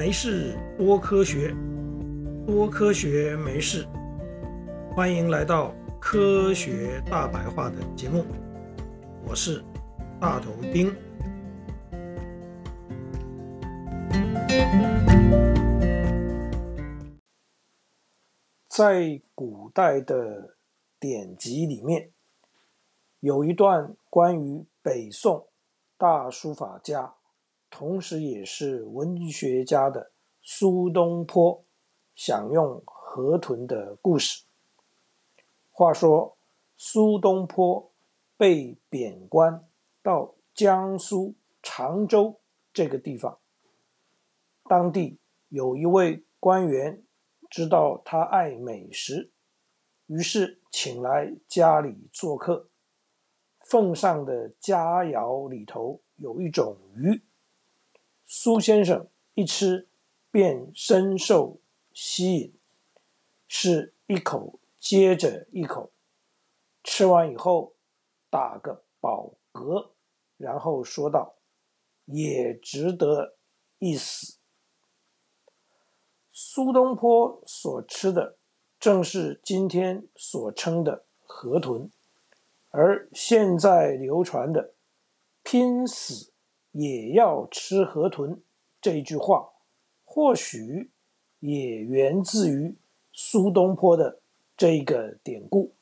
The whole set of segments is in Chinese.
没事多科学，多科学没事。欢迎来到科学大白话的节目，我是大头丁。在古代的典籍里面，有一段关于北宋大书法家，同时也是文学家的苏东坡享用河豚的故事。话说，苏东坡被贬官到江苏常州这个地方，当地有一位官员。知道他爱美食，于是请来家里做客。奉上的佳肴里头有一种鱼，苏先生一吃便深受吸引，是一口接着一口，吃完以后打个饱嗝，然后说道：“也值得一死。”苏东坡所吃的正是今天所称的河豚，而现在流传的“拼死也要吃河豚”这一句话，或许也源自于苏东坡的这个典故。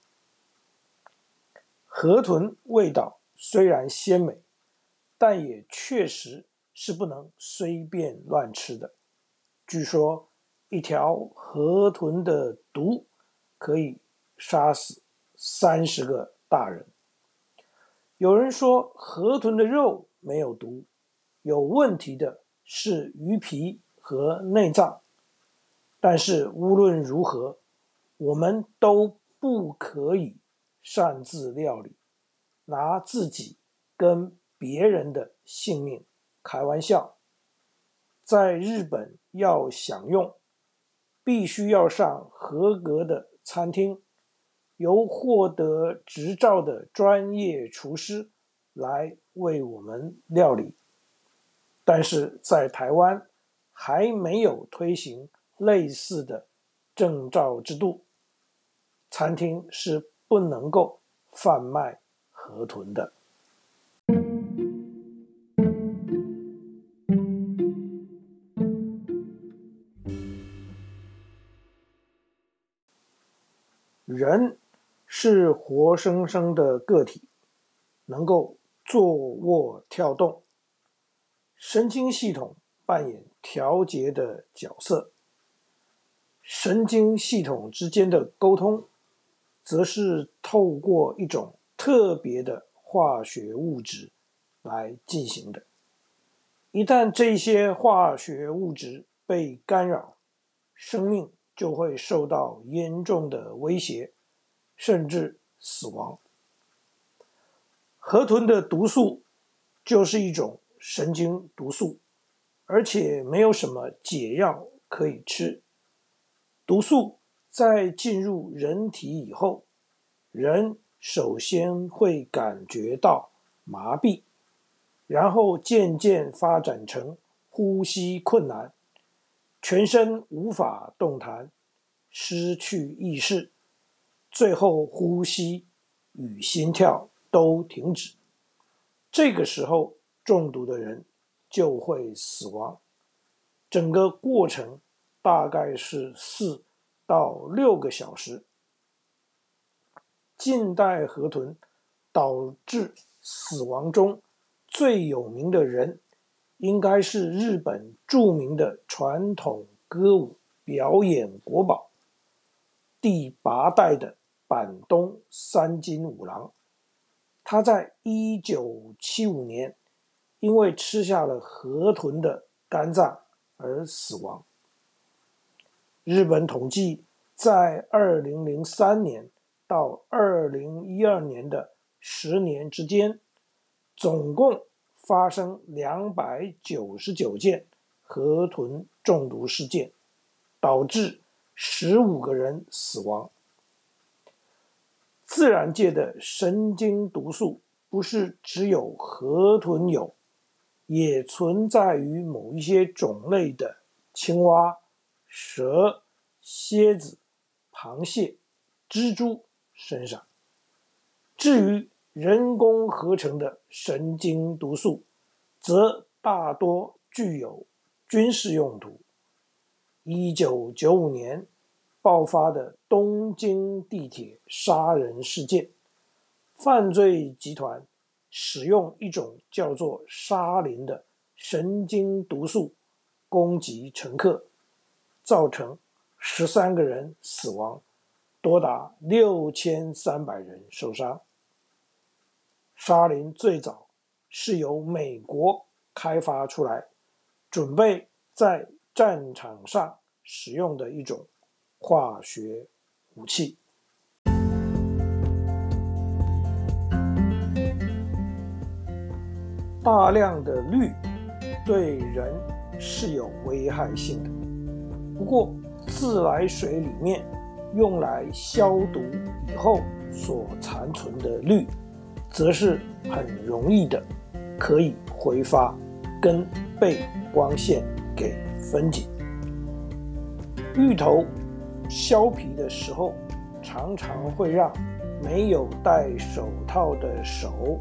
河豚味道虽然鲜美，但也确实是不能随便乱吃的。据说。一条河豚的毒可以杀死三十个大人。有人说河豚的肉没有毒，有问题的是鱼皮和内脏。但是无论如何，我们都不可以擅自料理，拿自己跟别人的性命开玩笑。在日本要享用。必须要上合格的餐厅，由获得执照的专业厨师来为我们料理。但是在台湾还没有推行类似的证照制度，餐厅是不能够贩卖河豚的。人是活生生的个体，能够坐卧跳动，神经系统扮演调节的角色。神经系统之间的沟通，则是透过一种特别的化学物质来进行的。一旦这些化学物质被干扰，生命就会受到严重的威胁，甚至死亡。河豚的毒素就是一种神经毒素，而且没有什么解药可以吃。毒素在进入人体以后，人首先会感觉到麻痹，然后渐渐发展成呼吸困难。全身无法动弹，失去意识，最后呼吸与心跳都停止。这个时候，中毒的人就会死亡。整个过程大概是四到六个小时。近代河豚导致死亡中最有名的人，应该是日本著名的传统歌舞表演国宝，第八代的坂东三津五郎。他在一九七五年因为吃下了河豚的肝脏而死亡。日本统计，在二零零三年到二零一二年的十年之间，总共。发生两百九十九件河豚中毒事件，导致十五个人死亡。自然界的神经毒素不是只有河豚有，也存在于某一些种类的青蛙、蛇、蝎子、螃蟹、蜘蛛身上。至于人工合成的神经毒素，则大多具有军事用途。一九九五年爆发的东京地铁杀人事件，犯罪集团使用一种叫做沙林的神经毒素攻击乘客，造成十三个人死亡，多达六千三百人受伤。沙林最早是由美国开发出来，准备在战场上使用的一种化学武器。大量的氯对人是有危害性的，不过自来水里面用来消毒以后所残存的氯。则是很容易的，可以挥发，跟被光线给分解。芋头削皮的时候，常常会让没有戴手套的手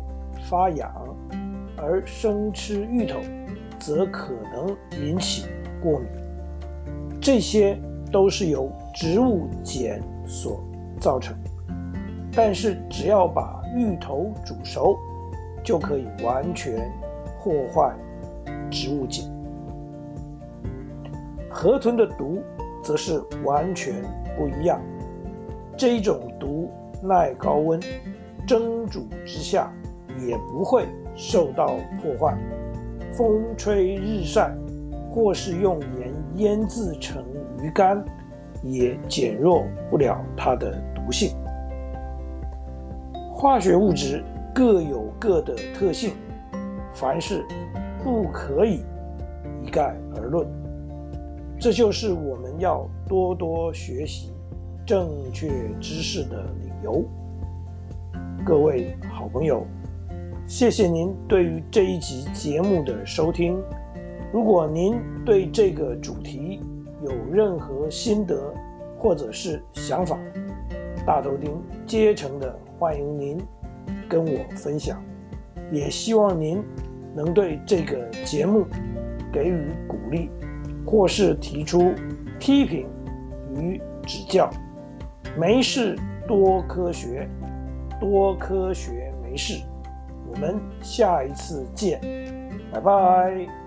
发痒，而生吃芋头则可能引起过敏。这些都是由植物碱所造成，但是只要把芋头煮熟，就可以完全破坏植物碱。河豚的毒则是完全不一样。这一种毒耐高温，蒸煮之下也不会受到破坏。风吹日晒，或是用盐腌制成鱼干，也减弱不了它的毒性。化学物质各有各的特性，凡事不可以一概而论。这就是我们要多多学习正确知识的理由。各位好朋友，谢谢您对于这一集节目的收听。如果您对这个主题有任何心得或者是想法，大头钉竭诚的。欢迎您跟我分享，也希望您能对这个节目给予鼓励，或是提出批评与指教。没事多科学，多科学没事。我们下一次见，拜拜。